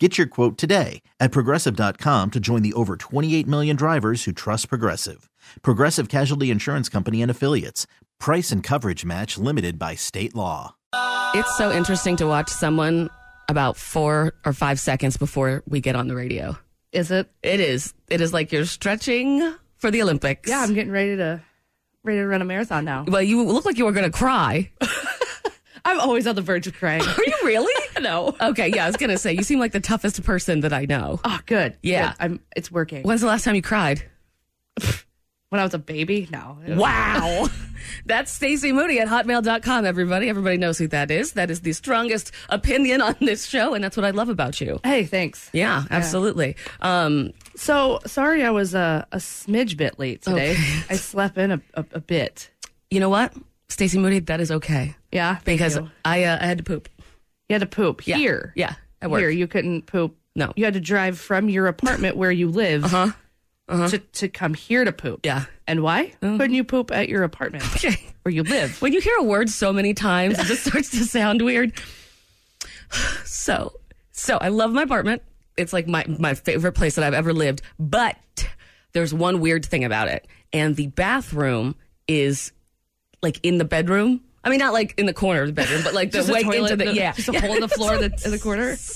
Get your quote today at progressive.com to join the over 28 million drivers who trust Progressive. Progressive Casualty Insurance Company and Affiliates. Price and coverage match limited by state law. It's so interesting to watch someone about four or five seconds before we get on the radio. Is it? It is. It is like you're stretching for the Olympics. Yeah, I'm getting ready to ready to run a marathon now. Well, you look like you were going to cry. I'm always on the verge of crying. Are you really? no. Okay, yeah, I was going to say, you seem like the toughest person that I know. Oh, good. Yeah. Good. I'm. It's working. When's the last time you cried? When I was a baby, no. Wow. That's Stacey Moody at hotmail.com, everybody. Everybody knows who that is. That is the strongest opinion on this show, and that's what I love about you. Hey, thanks. Yeah, absolutely. Um, So sorry, I was uh, a smidge bit late today. Okay. I slept in a, a, a bit. you know what? Stacey Moody, that is okay. Yeah, Because you. I, uh, I had to poop. you had to poop Yeah. here. Yeah, at work. Here, you couldn't poop. No. you had to drive from your apartment where you live to to come here to poop. Uh-huh. Yeah. and why couldn't you poop at your apartment Okay. where you live? When you hear a word so many times, it just starts to sound weird. So, so I love my apartment. It's like my, my favorite place that I've ever lived. But there's one weird thing about it. And the bathroom is like in the bedroom. I mean, not like in the corner of the bedroom, but like the way toilet, into the, the- yeah. just a hole in the floor in the, in the corner.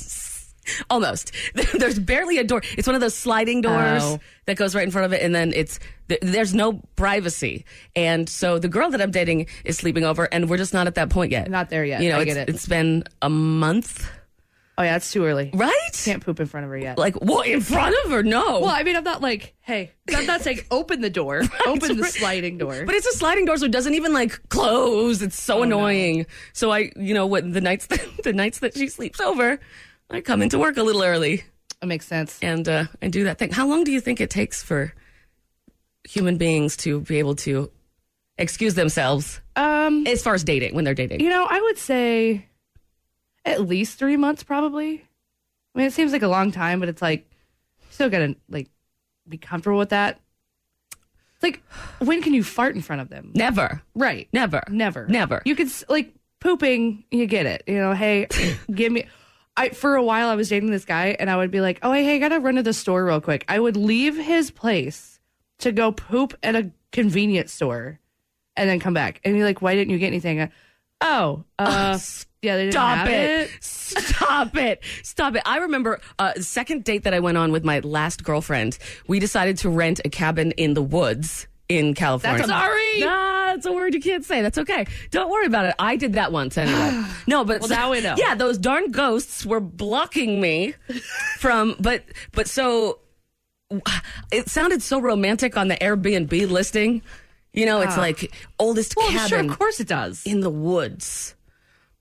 Almost. There's barely a door. It's one of those sliding doors Oh. that goes right in front of it, and then it's there's no privacy. And so the girl that I'm dating is sleeping over, and we're just not at that point yet. Not there yet. You know, I it's, get it. it's been a month, Oh yeah, it's too early. right? Can't poop in front of her yet. Like what in front of her? No. Well, I mean, I'm not like, hey, I'm not saying open the door, open the sliding door. But it's a sliding door, so it doesn't even like close. It's Oh, so annoying. So I, you know, what the nights that the nights that she sleeps over, I come into work a little early it makes sense. and uh, and do that thing. How long do you think it takes for human beings to be able to excuse themselves Um, as far as dating when they're dating? you know, I would say at least three months, probably. I mean, it seems like a long time, but it's like still gotta like be comfortable with that. It's like when can you fart in front of them? Never, Right. never, Never. never. You could s- like pooping, you get it. You know, hey, give me I for a while I was dating this guy and I would be like, "Oh, hey, I got to run to the store real quick." I would leave his place to go poop at a convenience store and then come back. And you're like, "Why didn't you get anything?" Uh, oh, uh yeah, they didn't Stop have it. Stop it. Stop it. I remember uh, a second date that I went on with my last girlfriend. We decided to rent a cabin in the woods in California. That's- Sorry. Nah, it's a word you can't say. That's okay. Don't worry about it. I did that once anyway. No, but Well, now we know. Yeah, those darn ghosts were blocking me from. But but so it sounded so romantic on the Airbnb listing. You know, it's like oldest Ah. Well, cabin sure, of course it does. in the woods.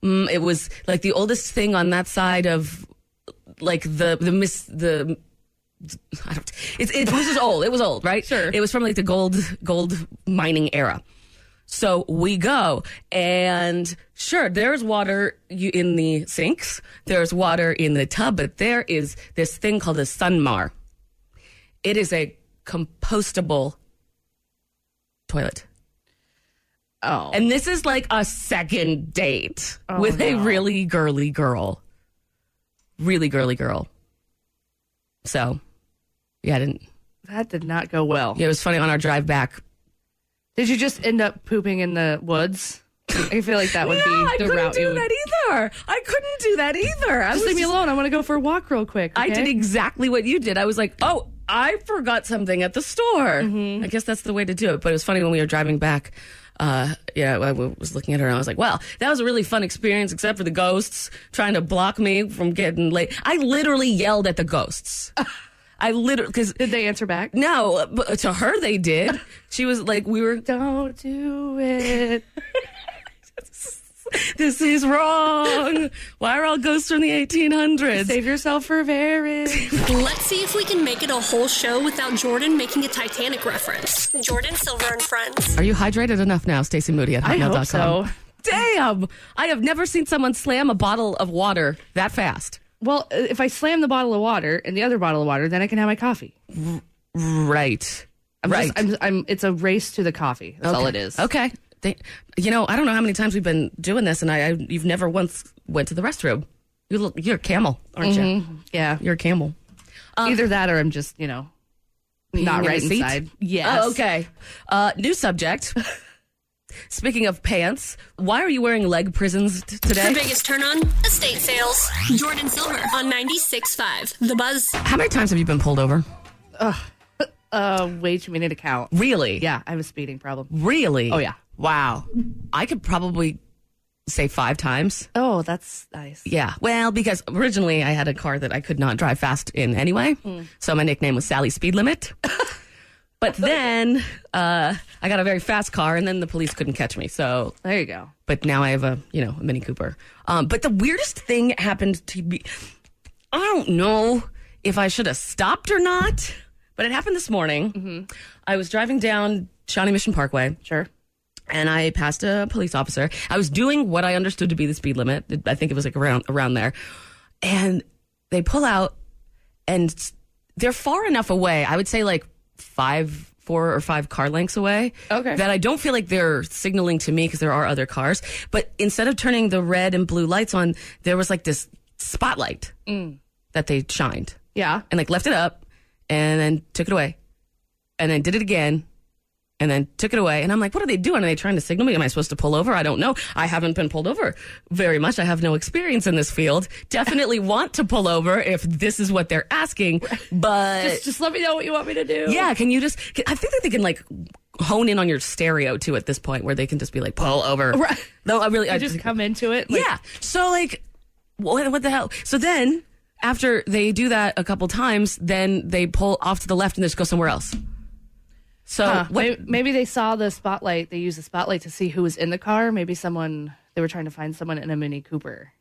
Mm, it was like the oldest thing on that side of like the the miss the. I don't. It, it was just old. It was old, right? Sure. It was from like the gold gold mining era. So we go, and sure, there's water you- in the sinks. There's water in the tub, but there is this thing called a Sunmar. It is a compostable toilet. Oh. And this is like a second date Oh, with a really girly girl. Really girly girl. So, yeah, I didn't. that did not go well. Yeah, it was funny on our drive back. Did you just end up pooping in the woods? I feel like that would no, be I the couldn't do would. that either. I couldn't do that either. I Just was leave me just- alone. I want to go for a walk real quick. I did exactly what you did. I was like, oh, I forgot something at the store. Mm-hmm. I guess that's the way to do it. But it was funny when we were driving back. Uh, yeah, I w- was looking at her and I was like, well, that was a really fun experience, except for the ghosts trying to block me from getting late. I literally yelled at the ghosts. I literally, because Did they answer back? no, but to her they did. She was like, we were, Don't do it. This is wrong. Why are all ghosts from the 1800s? Save yourself for marriage. Let's see if we can make it a whole show without Jordan making a Titanic reference. Jordan Silver and Friends. Are you hydrated enough now, Stacey Moody at hotmail.com? I hotmail.com? hope so. Damn. I have never seen someone slam a bottle of water that fast. Well, uh, if I slam the bottle of water and the other bottle of water, then I can have my coffee. Right. I'm right. Just, I'm, I'm, it's a race to the coffee. That's all it is. Okay. They, you know, I don't know how many times we've been doing this, and I, I you've never once went to the restroom. You look, you're a camel, aren't you? Yeah. You're a camel. Either that or I'm just, you know, not right the seat? inside. Yes. Oh, okay. Uh, new subject. Speaking of pants, why are you wearing leg prisons t- The today? biggest turn on estate sales. Jordan Silver on 96.5. The Buzz. How many times have you been pulled over? Uh, way too many to count. Really? Yeah, I have a speeding problem. Really? Oh, yeah. Wow. I could probably say five times. Oh, that's nice. Yeah. Well, because originally I had a car that I could not drive fast in anyway. So my nickname was Sally Speed Limit. but then uh, I got a very fast car and then the police couldn't catch me. So, There you go. but now I have a, you know, a Mini Cooper. Um, but the weirdest thing happened to me. I don't know if I should have stopped or not, but it happened this morning. I was driving down Shawnee Mission Parkway Sure. And I passed a police officer. I was doing what I understood to be the speed limit. I think it was like around around there. And they pull out and they're far enough away. I would say like 5 4 or 5 car lengths away. Okay. That I don't feel like they're signaling to me because there are other cars, but instead of turning the red and blue lights on, there was like this spotlight mm. that they shined Yeah. and like left it up and then took it away and then did it again and then took it away. And I'm like, what are they doing? Are they trying to signal me? Am I supposed to pull over? I don't know. I haven't been pulled over very much. I have no experience in this field. Definitely want to pull over if this is what they're asking. But Just, just let me know what you want me to do. yeah, can you just, I think that they can like hone in on your stereo too at this point where they can just be like, pull over. Right. No, I really, I You just come into it. like- yeah. So like, what, what the hell? So then after they do that a couple times, then they pull off to the left and just go somewhere else. So Huh. what, Maybe, they saw the spotlight. They used the spotlight to see who was in the car. Maybe someone they were trying to find someone in a Mini Cooper.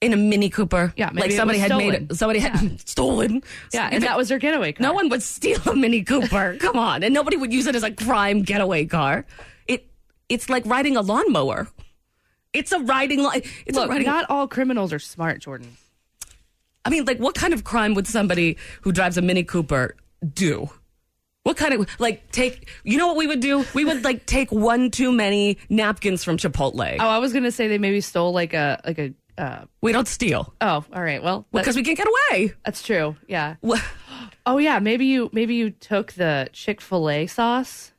in a Mini Cooper, Yeah, maybe like somebody had made it. Somebody had stolen. Yeah, and that was their getaway car. no one would steal a Mini Cooper. Come on, and nobody would use it as a crime getaway car. It it's like riding a lawnmower. It's a riding. li- It's Look, a riding. not all criminals are smart, Jordan. I mean, like, what kind of crime would somebody who drives a Mini Cooper do? What kind of like take? You know what we would do? We would like take one too many napkins from Chipotle. Oh, I was gonna say they maybe stole like a like a. Uh, We don't steal oh, all right. Well, because we can't get away. that's true. Yeah. Wha- Oh yeah. Maybe you maybe you took the Chick Fil A sauce.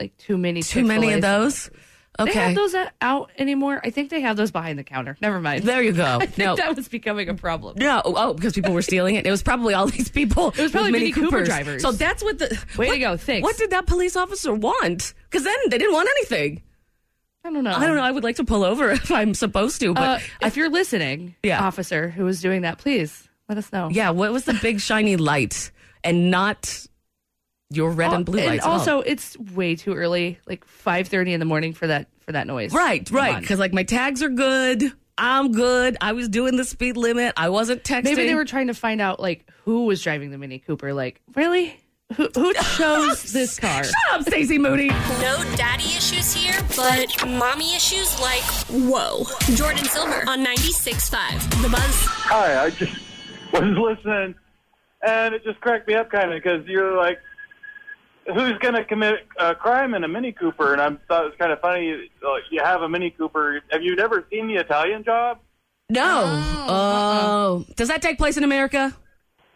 Like too many. Too many of Chick-fil-A those. sauces. They Okay, have those out anymore. I think they have those behind the counter. Never mind. there you go. I think No, that was becoming a problem. No, oh, because people were stealing it. It was probably all these people. It was probably Mini Cooper drivers. So that's what the Way to what- go, thanks. What did that police officer want? Because then they didn't want anything. I don't know. I don't know. I would like to pull over if I'm supposed to, but Uh, if you're listening, Yeah. officer who was doing that, please let us know. yeah, what was the big shiny light and not your red and blue and lights? at all? also, it's way too early, like five thirty in the morning for that for that noise. right, Come right, because like my tags are good. I'm good. I was doing the speed limit. I wasn't texting. Maybe they were trying to find out like who was driving the Mini Cooper. Like, really? Who who chose this car? Shut up, Stacey Moody. No daddy issues here, but mommy issues like, whoa. Jordan Silver on 96.5. The Buzz. Hi, I just was listening, and it just cracked me up kind of because you're like, who's going to commit a crime in a Mini Cooper? And I thought it was kind of funny. Like, you have a Mini Cooper. Have you never seen the Italian Job? No. Oh, does that take place in America?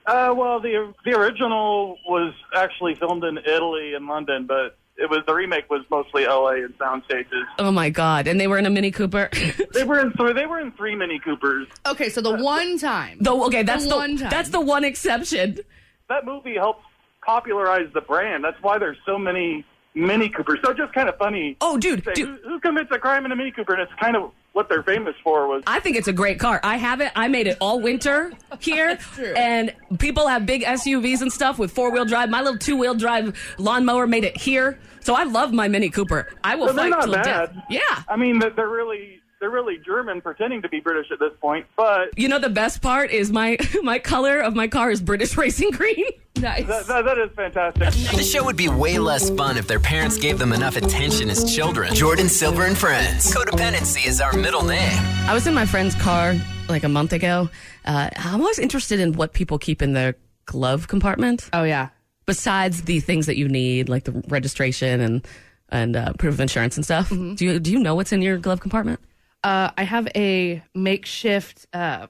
Uh, well, the the original was actually filmed in Italy and London, but it was the remake was mostly L.A. and sound stages. Oh my God! And they were in a Mini Cooper. They were in three. They were in three Mini Coopers. Okay, so the one time. Though, okay, that's the, one time. that's the one exception. That movie helped popularize the brand. That's why there's so many Mini Coopers. So just kind of funny. Oh, dude, say, dude. who, who commits a crime in a Mini Cooper? And it's kind of what they're famous for was I think it's a great car. I have it. I made it all winter here. true. And people have big SUVs and stuff with four wheel drive. My little two wheel drive lawnmower made it here. So I love my Mini Cooper. I will But they're fight not till bad. death. Yeah. I mean, they're- they're really they're really German pretending to be British at this point. But You know the best part is my my color of my car is British racing green. Nice. that, that, that is fantastic. The show would be way less fun if their parents gave them enough attention as children. Jordan Silver and Friends. Codependency is our middle name. I was in my friend's car like a month ago. Uh, I'm always interested in what people keep in their glove compartment. oh yeah. besides the things that you need, like the registration and and uh, proof of insurance and stuff. Mm-hmm. Do you do you know what's in your glove compartment? Uh, I have a makeshift. Uh,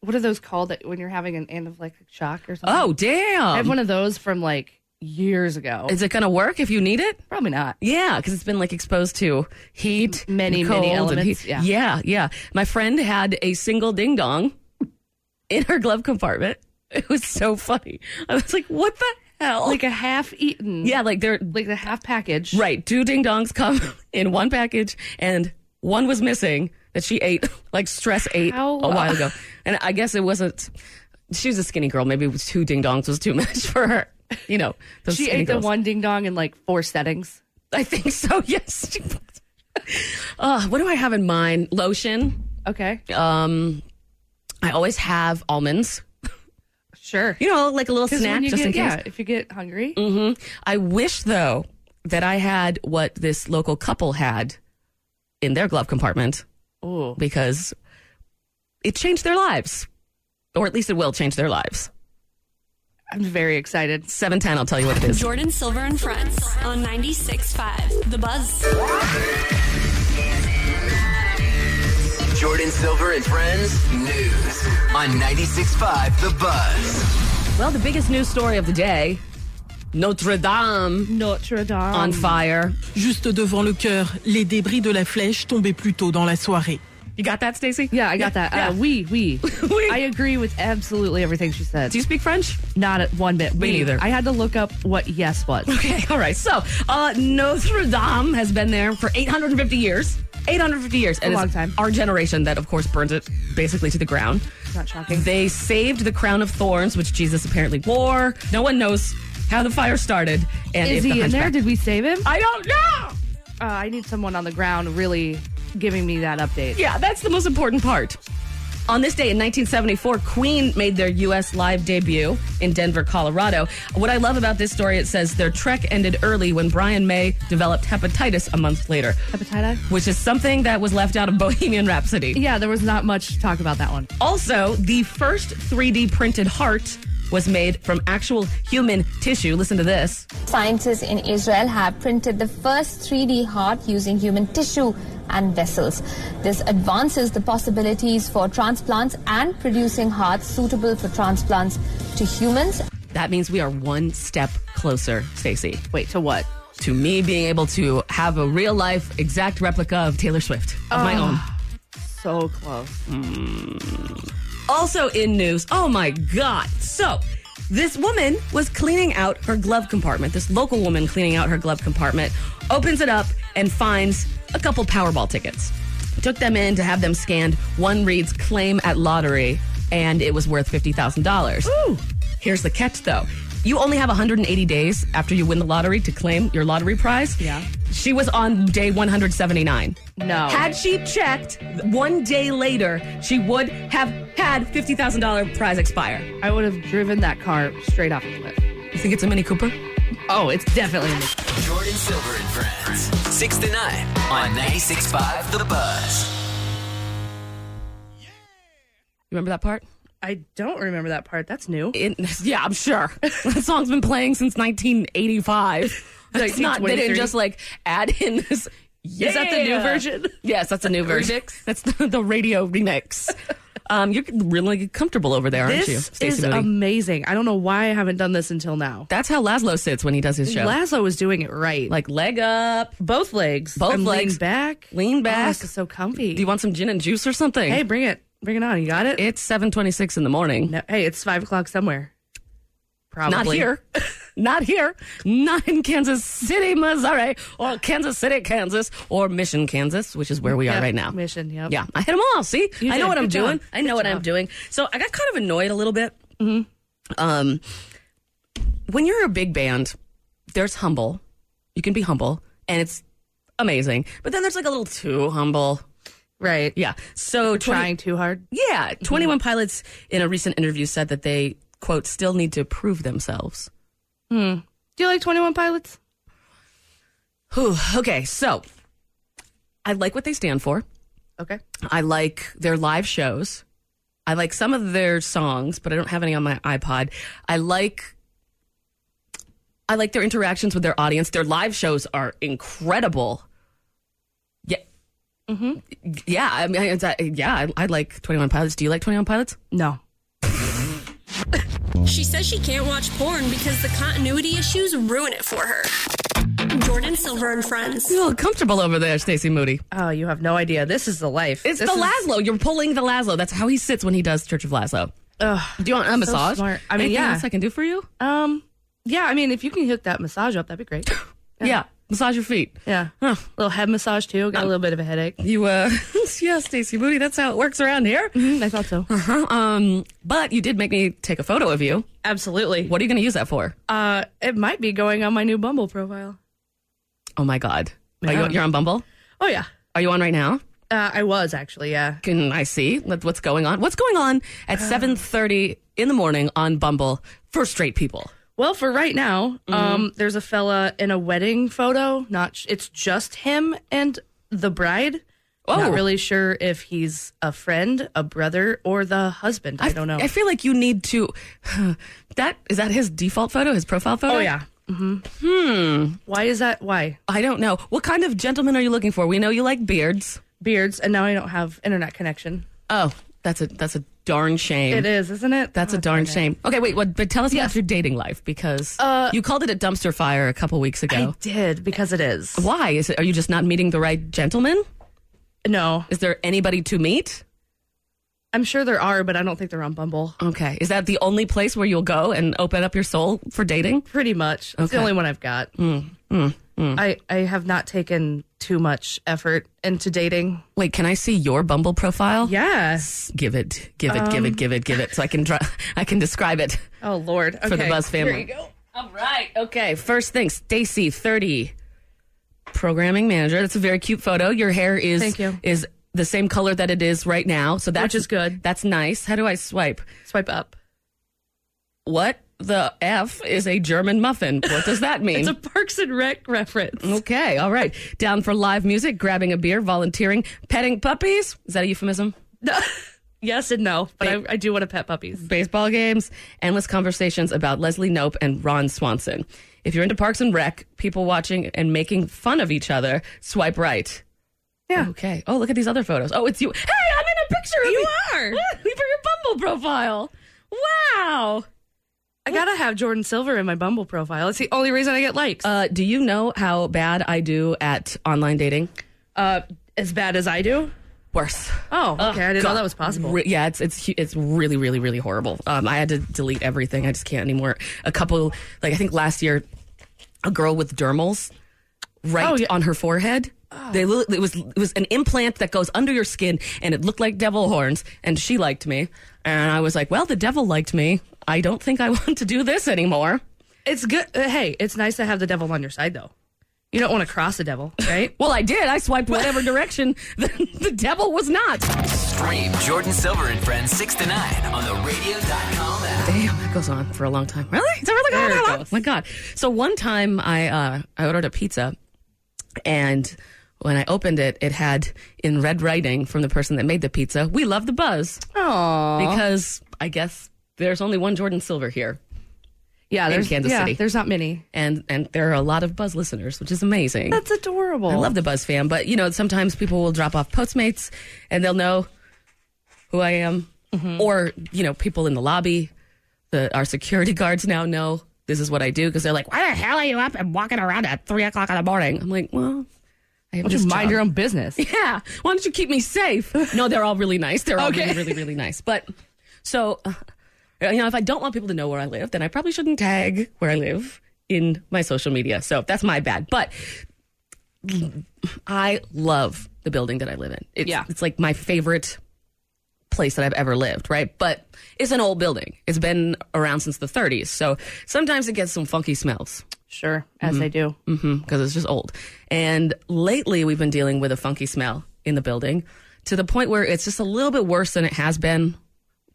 what are those called that when you're having an anaphylactic shock or something? Oh, damn! I have one of those from like years ago. Is it gonna work if you need it? Probably not. Yeah, because it's been like exposed to heat, Many, many elements, yeah. yeah, yeah. My friend had a single ding dong in her glove compartment. It was so funny. I was like, "What the hell?" Like a half eaten. yeah, like they're Like the half package. Right. Two ding dongs come in one package, and one was missing that she ate, like stress ate How- a while ago. And I guess it wasn't, she was a skinny girl. Maybe it was two ding dongs was too much for her. You know, those She ate the one ding dong in like four settings. I think so, yes. uh, what do I have in mind? Lotion. Okay. Um, I always have almonds. Sure. You know, like a little snack just get, in case. yeah, if you get hungry, I wish though that I had what this local couple had in their glove compartment. Ooh. because it changed their lives, or at least it will change their lives. I'm very excited. Seven ten, I'll tell you what it is. Jordan Silver and Friends on 96.5 The Buzz. Jordan Silver and Friends News on 96.5 The Buzz. Well, the biggest news story of the day: Notre Dame Notre Dame. on fire. Juste devant le cœur, les débris de la flèche tombaient plus tôt dans la soirée. You got that, Stacy? Yeah, I got that. Yeah. Uh, we, we. Oui. I agree with absolutely everything she said. Do you speak French? Not at one bit. Me We. neither. I had to look up what yes was. Okay, all right. So, uh, Notre Dame has been there for 850 years. 850 years. And A long time. Our generation that, of course, burns it basically to the ground. Not shocking. They saved the crown of thorns, which Jesus apparently wore. No one knows how the fire started. And Is if the he in there? Did we save him? I don't know. Uh, I need someone on the ground really giving me that update. Yeah, that's the most important part. On this day in 1974, Queen made their U.S. live debut in Denver, Colorado. What I love about this story, it says their trek ended early when Brian May developed hepatitis a month later, Hepatitis? which is something that was left out of Bohemian Rhapsody. Yeah, there was not much talk about that one. Also, the first 3D printed heart was made from actual human tissue. Listen to this. Scientists in Israel have printed the first 3D heart using human tissue and vessels. This advances the possibilities for transplants and producing hearts suitable for transplants to humans. That means we are one step closer, Stacey, Wait, to what? to me being able to have a real life exact replica of Taylor Swift of my ah, own. So close. Mm. Also in news, oh my God. So, this woman was cleaning out her glove compartment. This local woman cleaning out her glove compartment opens it up and finds a couple Powerball tickets. Took them in to have them scanned. One reads claim at lottery, and it was worth $50,000. Here's the catch though. You only have 180 days after you win the lottery to claim your lottery prize. Yeah. She was on day 179. No. Had she checked one day later, she would have had $50,000 prize expire. I would have driven that car straight off the cliff. You think it's a Mini Cooper? Oh, it's definitely in the Jordan Silver and Friends. 6 to 9 on 96.5 The Buzz. Yeah. You remember that part? I don't remember that part. That's new. It, yeah, I'm sure. that song's been playing since 1985. It's not, they didn't just like add in this. Is that the new version? Yes, that's a new version. Remix? That's the, the radio remix. Um, you're really comfortable over there, aren't you, This Stacey is Moody? amazing. I don't know why I haven't done this until now. That's how Laszlo sits when he does his show. Laszlo was doing it right. like leg up, both legs. Both I'm legs. leaned back. Lean Oh, back. this is so comfy. Do you want some gin and juice or something? hey, bring it. Bring it on. You got it? it's 7:26 in the morning. No, hey, it's five o'clock somewhere. Probably. Not here. Not here. Not in Kansas City, Missouri, or Kansas City, Kansas, or Mission, Kansas, which is where we are right now. Mission, yep. Yeah, I hit them all. See, You I know did. what I'm job. doing. I know Good what I'm doing. So I got kind of annoyed a little bit. Hmm. Um, when you're a big band, there's humble. You can be humble, and it's amazing. But then there's like a little too humble. Right. Yeah. So 20 Trying too hard. Yeah, 21 Pilots in a recent interview said that they quote still need to prove themselves. Hmm. Do you like 21 Pilots? Whew, okay, so I like what they stand for. Okay. I like their live shows. I like some of their songs, but I don't have any on my iPod. I like I like their interactions with their audience. Their live shows are incredible. Yeah. Yeah, I mean, it's, uh, yeah, I, I like 21 Pilots. Do you like 21 Pilots? No. She says she can't watch porn because the continuity issues ruin it for her. Jordan Silver and Friends. You look comfortable over there, Stacey Moody. Oh, you have no idea. This is the life. It's This the is- Laszlo. You're pulling the Laszlo. That's how he sits when he does Church of Laszlo. Ugh. Do you want a massage? smart. I mean, Anything yeah. else I can do for you? Um. Yeah. I mean, if you can hook that massage up, that'd be great. Yeah. Massage your feet. Yeah. Huh. little head massage too. Got a little bit of a headache. You, uh, yeah, Stacey Moody. That's how it works around here. Mm, I thought so. Huh? Um, but you did make me take a photo of you. Absolutely. What are you going to use that for? Uh, it might be going on my new Bumble profile. Oh my God. Are Yeah. you, you're on Bumble? Oh yeah. Are you on right now? Uh, I was actually. Yeah. Can I see what's going on? What's going on at 7.30 in the morning on Bumble for straight people? Well, for right now, Mm-hmm. um, there's a fella in a wedding photo. Not. sh- It's just him and the bride. Oh. Not really sure if he's a friend, a brother, or the husband. I, don't know. I feel like you need to. That is that his default photo, his profile photo? oh yeah. Mm-hmm. Hmm. Why is that? Why I don't know. What kind of gentleman are you looking for? We know you like beards. beards? And now I don't have internet connection. Oh, that's a that's a darn shame. It is, isn't it? That's a Oh, darn darn shame. Okay, wait. What? But tell us Yes. about your dating life because Uh, you called it a dumpster fire a couple weeks ago. I did because it is. Why is it? Are you just not meeting the right gentleman? No, Is there anybody to meet? I'm sure there are, but I don't think they're on Bumble. Okay, is that the only place where you'll go and open up your soul for dating? Pretty much. It's Okay. the only one I've got. Mm. I, I have not taken too much effort into dating. Wait, can I see your Bumble profile? Yes. Give it, give it, give it, um, give it, give it, so I can dra- I can describe it. Oh Lord. Okay. for the Buzz family. Here you go. All right. Okay. First thing, Stacy, thirty, programming manager. That's a very cute photo. Your hair is Thank you. is the same color that it is right now, so that's Which is good. That's nice. How do I swipe? Swipe up. What the f is a German muffin? What does that mean? It's a Parks and Rec reference. okay. All right. Down for live music, grabbing a beer, volunteering, petting puppies. Is that a euphemism? yes and no, but I, I do want to pet puppies. baseball games, endless conversations about Leslie Knope and Ron Swanson. If you're into Parks and Rec, people watching and making fun of each other, swipe right. Yeah. Okay. Oh, look at these other photos. Oh, it's you. Hey, I'm in a picture of You you. are. for your Bumble profile. Wow. I gotta have Jordan Silver in my Bumble profile. It's the only reason I get likes. Uh, do you know how bad I do at online dating? Uh, as bad as I do. Worse. Oh, okay. I didn't God. know that was possible. Re- yeah, it's it's it's really really really horrible. Um, I had to delete everything. I just can't anymore. A couple, like I think last year, a girl with dermals right Oh, yeah. on her forehead. They li- it was it was an implant that goes under your skin, and it looked like devil horns. And she liked me, and I was like, "Well, the devil liked me. I don't think I want to do this anymore." It's good. Uh, hey, it's nice to have the devil on your side, though. You don't want to cross the devil, right? Well, I did. I swiped whatever direction the, the devil was not. Stream Jordan Silver and Friends 6 to 9 on the radio.com app. Damn, that goes on for a long time. Really? Is it really going There on it that long? My God. So one time I uh, I ordered a pizza, and when I opened it, it had in red writing from the person that made the pizza, "We love the buzz," Aww. because I guess there's only one Jordan Silver here, Yeah, there's Kansas yeah, City. There's not many. and and there are a lot of Buzz listeners, which is amazing. That's adorable. I love the Buzz fam, but you know sometimes people will drop off Postmates, and they'll know who I am, Mm-hmm. or you know people in the lobby. The our security guards now know this is what I do because they're like, "Why the hell are you up and walking around at three o'clock in the morning?" I'm like, "Well, I have Why don't you mind job." your own business. Yeah, why don't you keep me safe? No, they're all really nice. They're all Okay. really, really, really nice. But so, uh, you know, if I don't want people to know where I live, then I probably shouldn't tag where I live in my social media. So that's my bad. But I love the building that I live in. It's, Yeah. it's like my favorite place that I've ever lived, right? But it's an old building. It's been around since the 30s. So sometimes it gets some funky smells Sure, as they do. Mm-hmm. Because it's just old. And lately, we've been dealing with a funky smell in the building to the point where it's just a little bit worse than it has been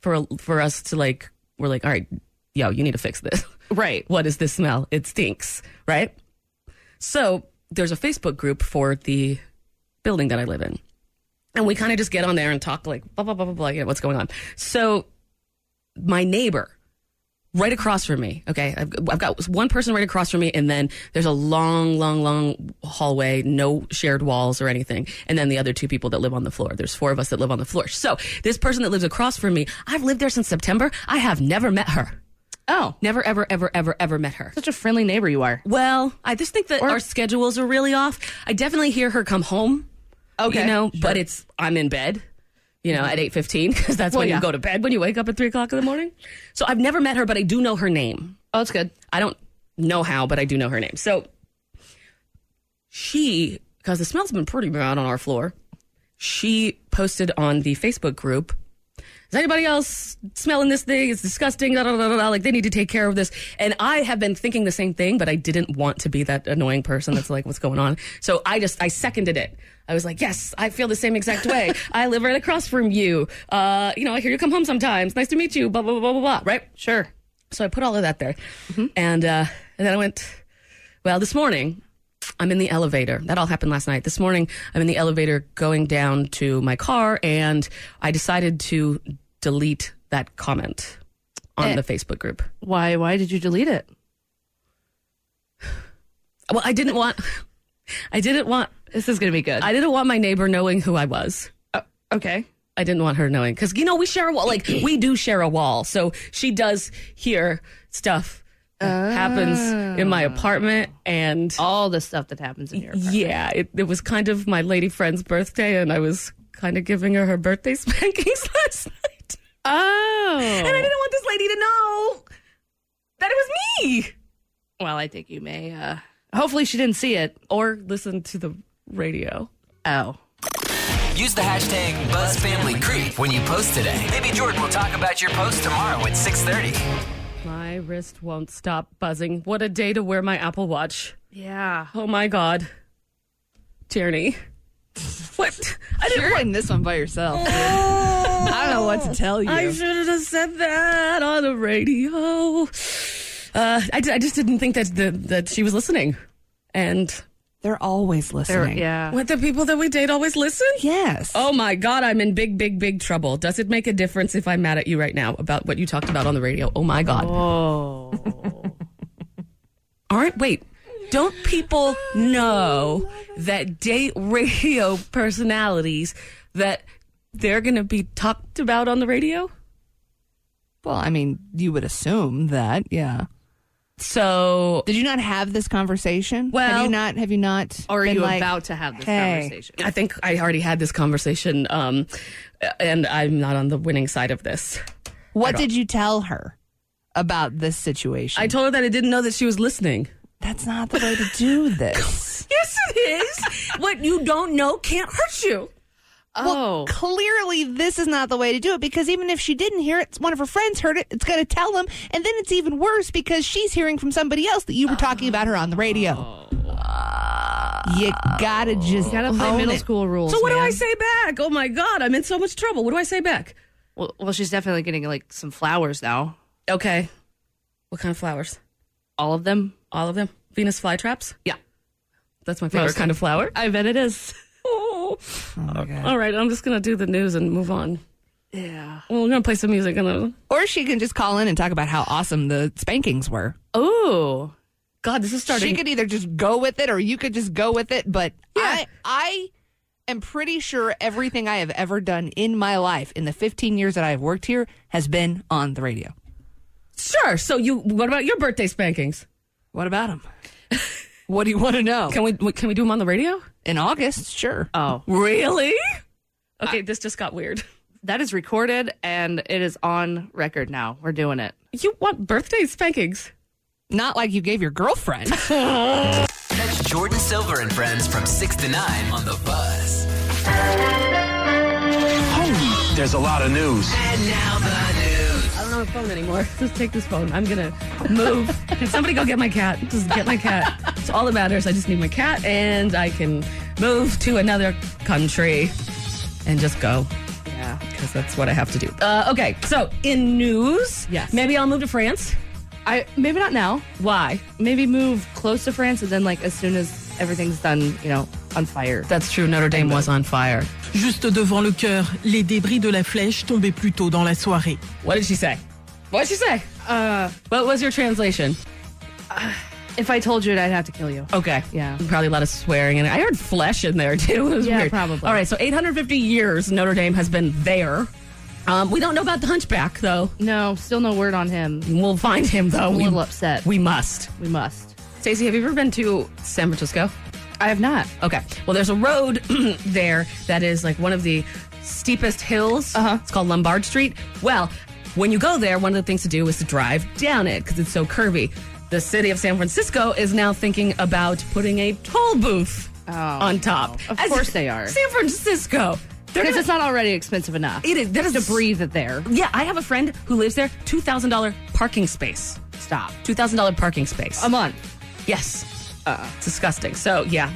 for for us to like. We're like, all right, yo, you need to fix this. Right. What is this smell? It stinks, right? So there's a Facebook group for the building that I live in. And we kind of just get on there and talk like blah, blah, blah, blah, blah, you know, what's going on. So my neighbor right across from me, okay, I've, I've got one person right across from me, and then there's a long, long, long hallway, no shared walls or anything. And then the other two people that live on the floor. There's four of us that live on the floor. So this person that lives across from me, I've lived there since September. I have never met her. Oh, Never, ever, ever, ever, ever met her. such a friendly neighbor you are. Well, I just think that our schedules are really off. I definitely hear her come home. Okay, You know, sure. but it's I'm in bed, you know, at eight fifteen because that's Well, when yeah. you go to bed when you wake up at three o'clock in the morning. So I've never met her, but I do know her name. Oh, that's good. I don't know how, but I do know her name. So she, because the smell's been pretty bad on our floor, she posted on the Facebook group. Is anybody else smelling this thing? It's disgusting. Da, da, da. Like they need to take care of this. And I have been thinking the same thing, but I didn't want to be that annoying person that's like, what's going on? So I just I seconded it. I was like, yes, I feel the same exact way. I live right across from you. Uh, you know, I hear you come home sometimes. Nice to meet you. Blah blah blah blah blah. blah right? Sure. So I put all of that there. And, uh, and then I went, well, this morning, I'm in the elevator. That all happened last night. This morning, I'm in the elevator going down to my car, and I decided to delete that comment on Eh. the Facebook group. Why? Why did you delete it? Well, I didn't want, I didn't want, This is gonna be good. I didn't want my neighbor knowing who I was. okay. I didn't want her knowing because you know we share a wall. Like we do share a wall, so she does hear stuff happens in my apartment, and All the stuff that happens in your apartment. yeah, it, it was kind of my lady friend's birthday, and I was kind of giving her her birthday spankings last night, Oh. and I didn't want this lady to know that it was me well, I think you may. uh Hopefully, she didn't see it. or listen to the radio. Oh. Use the hashtag BuzzFamilyCreep when you post today. Maybe Jordan will talk about your post tomorrow at 6.30. My wrist won't stop buzzing. What a day to wear my Apple Watch. Yeah. Oh my God, Tierney. What? I didn't You're in this one by yourself. I don't know what to tell you. I should have said that on the radio. Uh, I, I just didn't think that the, that she was listening. And They're always There, listening. yeah. what the people that we date always listen? Yes. Oh my God, I'm in big, big, big trouble. Does it make a difference if I'm mad at you right now about what you talked about on the radio? Oh my God. Oh. All right, wait. Don't people know that date radio personalities that they're going to be talked about on the radio? Well, I mean, you would assume that, yeah. So Did you not have this conversation? have Well- you not? Have you not? Or are been you like, about to have this hey. conversation? I think I already had this conversation, um, and I'm not on the winning side of this. What did you tell her about this situation? I told her that I didn't know that she was listening. That's not the way to do this. Yes, it is. what you don't know can't hurt you. Oh. Clearly, this is not the way to do it because even if she didn't hear it, one of her friends heard it, it's going to tell them. And then it's even worse because she's hearing from somebody else that you were talking about her on the radio. Oh. you gotta just gotta play own middle it. school rules. So what do man. I say back? Oh my god, I'm in so much trouble. What do I say back? Well, well, she's definitely getting like some flowers now. Okay. What kind of flowers? All of them. All of them? Venus flytraps? Yeah. That's my favorite Mostly. kind of flower. I bet it is. Oh. All right, I'm just gonna do the news and move on. Yeah. Well, we're gonna play some music and then Or she can just call in and talk about how awesome the spankings were. Oh. God, this is starting. She could either just go with it or you could just go with it. But I, I am pretty sure everything I have ever done in my life in the 15 years that I have worked here has been on the radio. sure. So you, what about your birthday spankings? What about them? what do you want to know? Can we can we do them on the radio? In August, sure. Oh. Really? Okay, this just got weird. That is recorded and it is on record now. We're doing it. You want birthday spankings? Not like you gave your girlfriend. Catch Jordan Silver and friends from 6 to 9 on The Buzz. There's a lot of news. And now the news. I don't have a phone anymore. Just take this phone. I'm gonna move. Can somebody go get my cat? Just get my cat. It's all that matters. I just need my cat, and I can move to another country. and just go Yeah. because that's what I have to do. Uh, okay, so in news, Yes. maybe I'll move to France. I maybe not now. Why? Maybe move close to France and then like as soon as everything's done, you know, on fire. That's true. Notre Dame was on fire. Juste devant le cœur, les débris de la flèche tombaient plus tôt dans la soirée. What did she say? What did she say? Uh, What was your translation? if I told you it, I'd have to kill you. Okay. Yeah. Probably a lot of swearing. in And I heard flesh in there too. It was Yeah, weird. probably. All right. So 850 years Notre Dame has been there. Um, we don't know about the hunchback though. No, still no word on him. We'll find him though. I'm a we, little upset. we must. We must. Stacey, have you ever been to San Francisco? I have not. Okay. Well, there's a road there that is like one of the steepest hills. Uh-huh. It's called Lombard Street. Well, when you go there, one of the things to do is to drive down it because it's so curvy. The city of San Francisco is now thinking about putting a toll booth on top. Of course they are. San Francisco. Because it's not already expensive enough. it is. That is to breathe it there. Yeah, I have a friend who lives there. Two thousand dollar parking space. Stop. Two thousand dollar parking space. A month. Yes. Uh, it's disgusting. So, yeah.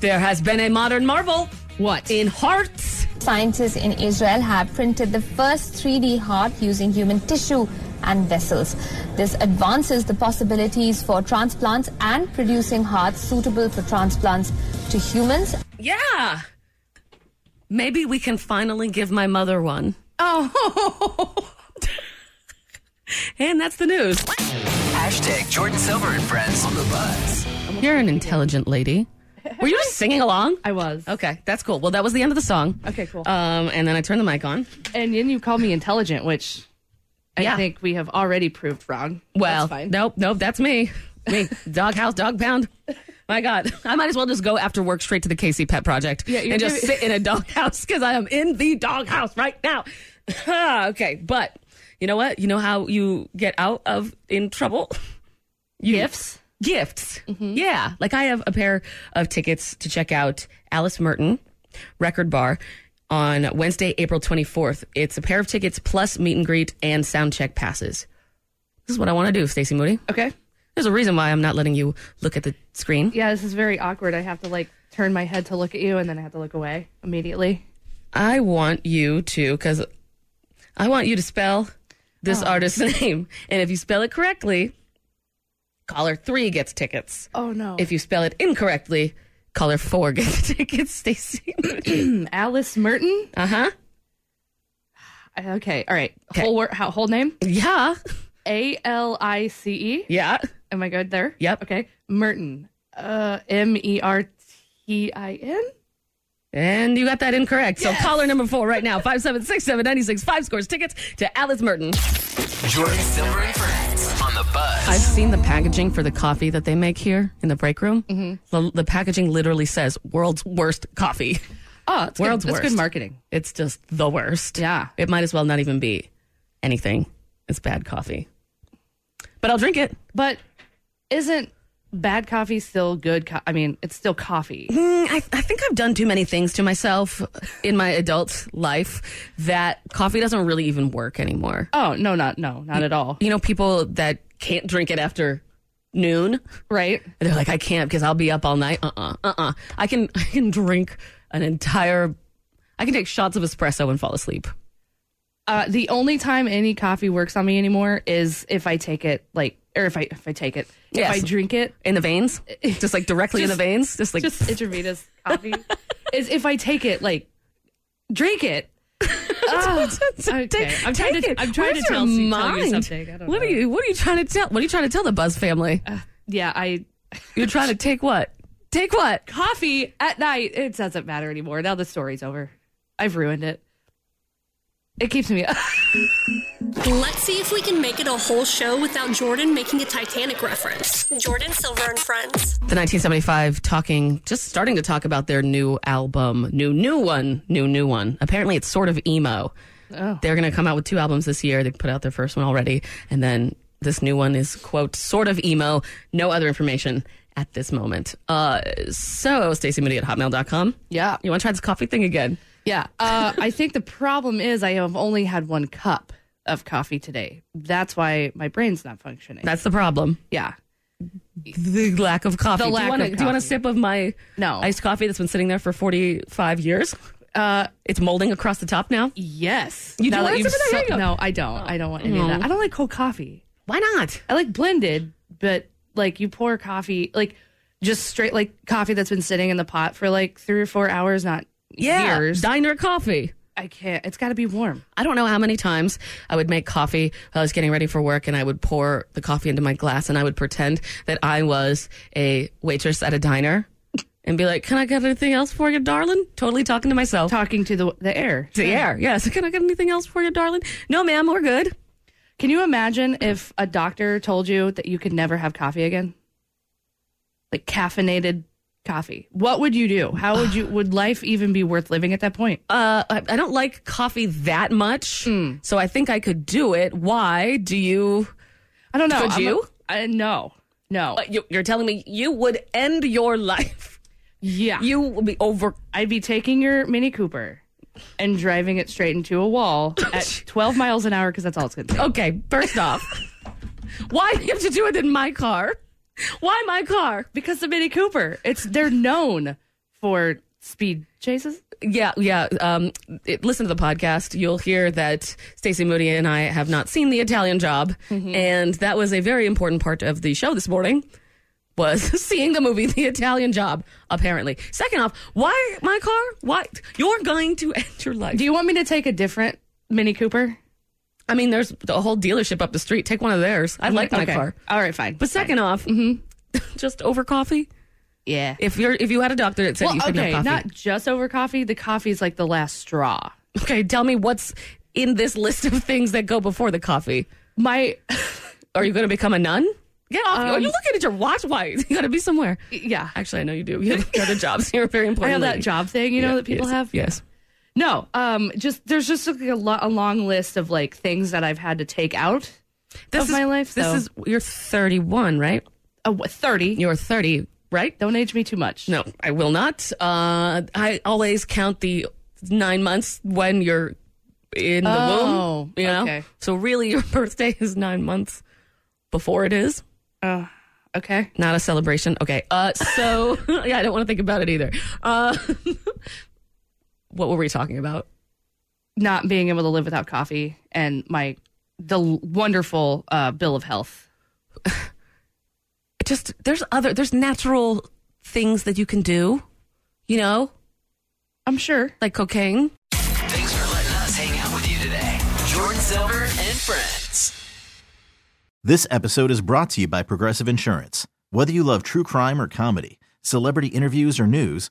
There has been a modern marvel What? in hearts. Scientists in Israel have printed the first 3D heart using human tissue and vessels. This advances the possibilities for transplants and producing hearts suitable for transplants to humans Yeah. Maybe we can finally give my mother one. Oh. And that's the news. Hashtag Jordan Silver and Friends on the Buzz. You're an intelligent lady. Were you just singing along? I was. Okay, that's cool. Well, that was the end of the song. Okay, cool. Um, and then I turned the mic on. And then you called me intelligent, which I Yeah. think we have already proved wrong. Well, That's fine. nope, nope, that's me. Me, dog house, dog pound. My God, I might as well just go after work straight to the KC Pet Project Yeah, you're and just giving- sit in a dog house because I am in the dog house right now. okay, but you know what? You know how you get out of in trouble? You- Gifts? Gifts. Mm-hmm. Yeah. Like I have a pair of tickets to check out Alice Merton Record Bar on Wednesday, April 24th. It's a pair of tickets plus meet and greet and sound check passes. This is what I want to do, Stacey Moody. Okay. There's a reason why I'm not letting you look at the screen. Yeah, this is very awkward. I have to like turn my head to look at you and then I have to look away immediately. I want you to, because I want you to spell this oh. artist's name. And if you spell it correctly, caller three gets tickets. Oh no. If you spell it incorrectly, caller four gets tickets, Stacey. Alice Merton? uh huh. Okay. All right. Okay. Whole word, how, whole name? Yeah. A L I C E. Yeah. Am I good there? Yep. Okay. Merton. Uh M E R T I N? And you got that incorrect. So caller number four right now, 576-796-5 scores tickets to Alice Merton. Jordan Silver and Friends on the buzz. I've seen the packaging for the coffee that they make here in the break room. Mm-hmm. The, the packaging literally says world's worst coffee. Oh, it's World's good. That's worst. good marketing. It's just the worst. Yeah. It might as well not even be anything. It's bad coffee. But I'll drink it. But isn't bad coffee still good? Co- I mean, it's still coffee. Mm, I, I think I've done too many things to myself in my adult life that coffee doesn't really even work anymore. Oh no, not no, not at all. You know, people that can't drink it after noon. Right? They're like, I can't because I'll be up all night. Uh uh-uh, uh uh I can I can drink an entire. I can take shots of espresso and fall asleep. Uh, the only time any coffee works on me anymore is if I take it like, or if I if I take it, Yes. if I drink it, In the veins, just like directly in the veins, just like just intravenous coffee. is if I take it like, drink it. Oh, okay. I'm trying take to. it. I'm trying Where's to tell, you- tell you something. What know. are you? What are you trying to tell? What are you trying to tell the Buzz family? Uh, yeah, I You're trying to take what? Take what? coffee at night. It doesn't matter anymore. Now the story's over. I've ruined it. It keeps me. Let's see if we can make it a whole show without Jordan making a Titanic reference. Jordan Silver and Friends. The 1975 talking, just starting to talk about their new album, new new one, new new one. Apparently, it's sort of emo. Oh. They're going to come out with two albums this year. They put out their first one already, and then this new one is quote sort of emo. No other information at this moment. Uh, so Stacey Moody at hotmail.com. yeah. You want to try this coffee thing again? Yeah. Uh, I think the problem is I have only had one cup of coffee today. That's why my brain's not functioning. That's the problem. yeah. The lack of coffee. The do you want of Do you want a sip of my No. iced coffee that's been sitting there for 45 years? Uh, It's molding across the top now. yes. You do Now that want you've some of that? So- No, I don't. I don't want any of that. Oh. I don't like cold coffee. Why not? I like blended, but like you pour coffee, like just straight like coffee that's been sitting in the pot for like three or four hours, not Yeah, years. diner coffee. I can't. It's got to be warm. I don't know how many times I would make coffee while I was getting ready for work and I would pour the coffee into my glass and I would pretend that I was a waitress at a diner and be like, Can I get anything else for you, darling? Totally talking to myself. Talking to the the air. to the air. Yes. Can I get anything else for you, darling? No, ma'am, we're good. Can you imagine if a doctor told you that you could never have coffee again? Like caffeinated coffee. What would you do? How would you would life even be worth living at that point? Uh, I, I don't like coffee that much, so I think I could do it. Why do you? I don't know. Could I'm you? A, I, no. No. uh, you? You're telling me you would end your life? yeah. You would be over. I'd be taking your Mini Cooper and driving it straight into a wall at 12 miles an hour because that's all it's going to take. Okay, first off, why do you have to do it in my car? Why my car? Because the Mini Cooper, it's they're known for speed chases. Yeah, yeah. Um, it, listen to the podcast. You'll hear that Stacey Moody and I have not seen the Italian Job, and that was a very important part of the show this morning. Was seeing the movie The Italian Job. Apparently. Second off, why my car? Why you're going to end your life? Do you want me to take a different Mini Cooper? I mean, there's a whole dealership up the street. Take one of theirs. I like my Okay. car. All right, fine. But second off, just over coffee. yeah. If you're if you had a doctor that said Well, you couldn't okay, have coffee, not just over coffee. The coffee is like the last straw. okay, tell me what's in this list of things that go before the coffee. My, Are you going to become a nun? Get off! Are Um, you looking at your watch? Why you got to be somewhere? yeah, Actually, I know you do. You have other jobs. You're very I important. have that job thing, you know, Yeah, that people yes, have. Yes. No, um, just there's just like a, lo- a long list of like things that I've had to take out This of is my life. This so- is you're 31, right? uh, what, thirty. You're 30, right? Don't age me too much. No, I will not. Uh, I always count the nine months when you're in the Oh, womb. You know, okay. so really, your birthday is nine months before it is. Uh, okay. Not a celebration. Okay. Uh, so yeah, I don't want to think about it either. Uh, what were we talking about? Not being able to live without coffee and my the wonderful uh, bill of health. Just there's other there's natural things that you can do. You know, I'm sure. like cocaine. Thanks for letting us hang out with you today. Jordan Silver and friends. This episode is brought to you by Progressive Insurance. Whether you love true crime or comedy, celebrity interviews or news,